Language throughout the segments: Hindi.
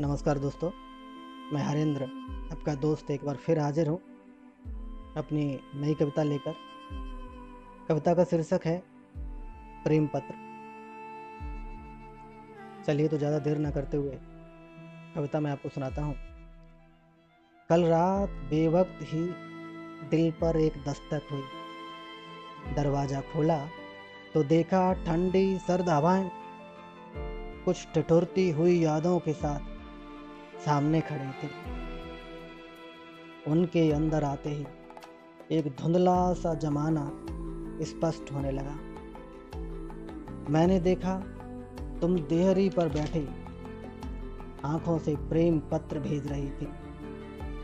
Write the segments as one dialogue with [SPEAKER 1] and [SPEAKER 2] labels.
[SPEAKER 1] नमस्कार दोस्तों, मैं हरेंद्र, आपका दोस्त एक बार फिर हाजिर हूँ अपनी नई कविता लेकर। कविता का शीर्षक है, प्रेम पत्र। चलिए तो ज़्यादा देर ना करते हुए कविता मैं आपको सुनाता हूँ। कल रात बेवक्त ही दिल पर एक दस्तक हुई। दरवाज़ा खोला तो देखा ठंडी सर्द हवाएँ, कुछ ठिठुरती हुई यादों के साथ। सामने खड़े थे। उनके अंदर आते ही एक धुंधला सा जमाना स्पष्ट होने लगा। मैंने देखा तुम देहरी पर बैठे आँखों से प्रेम पत्र भेज रही थी।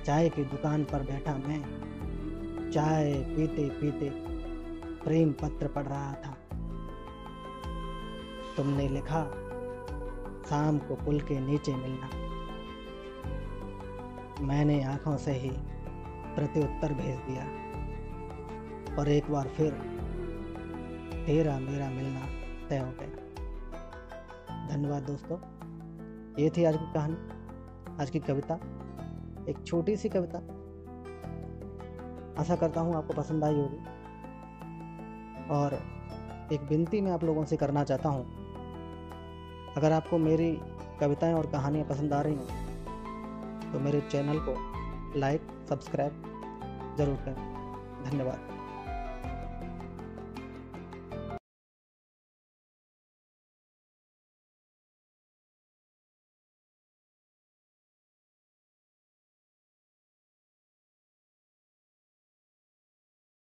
[SPEAKER 1] चाय की दुकान पर बैठा मैं। चाय पीते पीते प्रेम पत्र पढ़ रहा था। तुमने लिखा, शाम को पुल के नीचे मिलना। मैंने आँखों से ही प्रत्युत्तर भेज दिया। और एक बार फिर तेरा मेरा मिलना तय हो गया। धन्यवाद दोस्तों। ये थी आज की कहानी, आज की कविता, एक छोटी सी कविता। आशा करता हूँ आपको पसंद आई होगी। और एक विनती मैं आप लोगों से करना चाहता हूँ। अगर आपको मेरी कविताएँ और कहानियाँ पसंद आ रही हैं तो मेरे चैनल को लाइक सब्सक्राइब ज़रूर करें। धन्यवाद।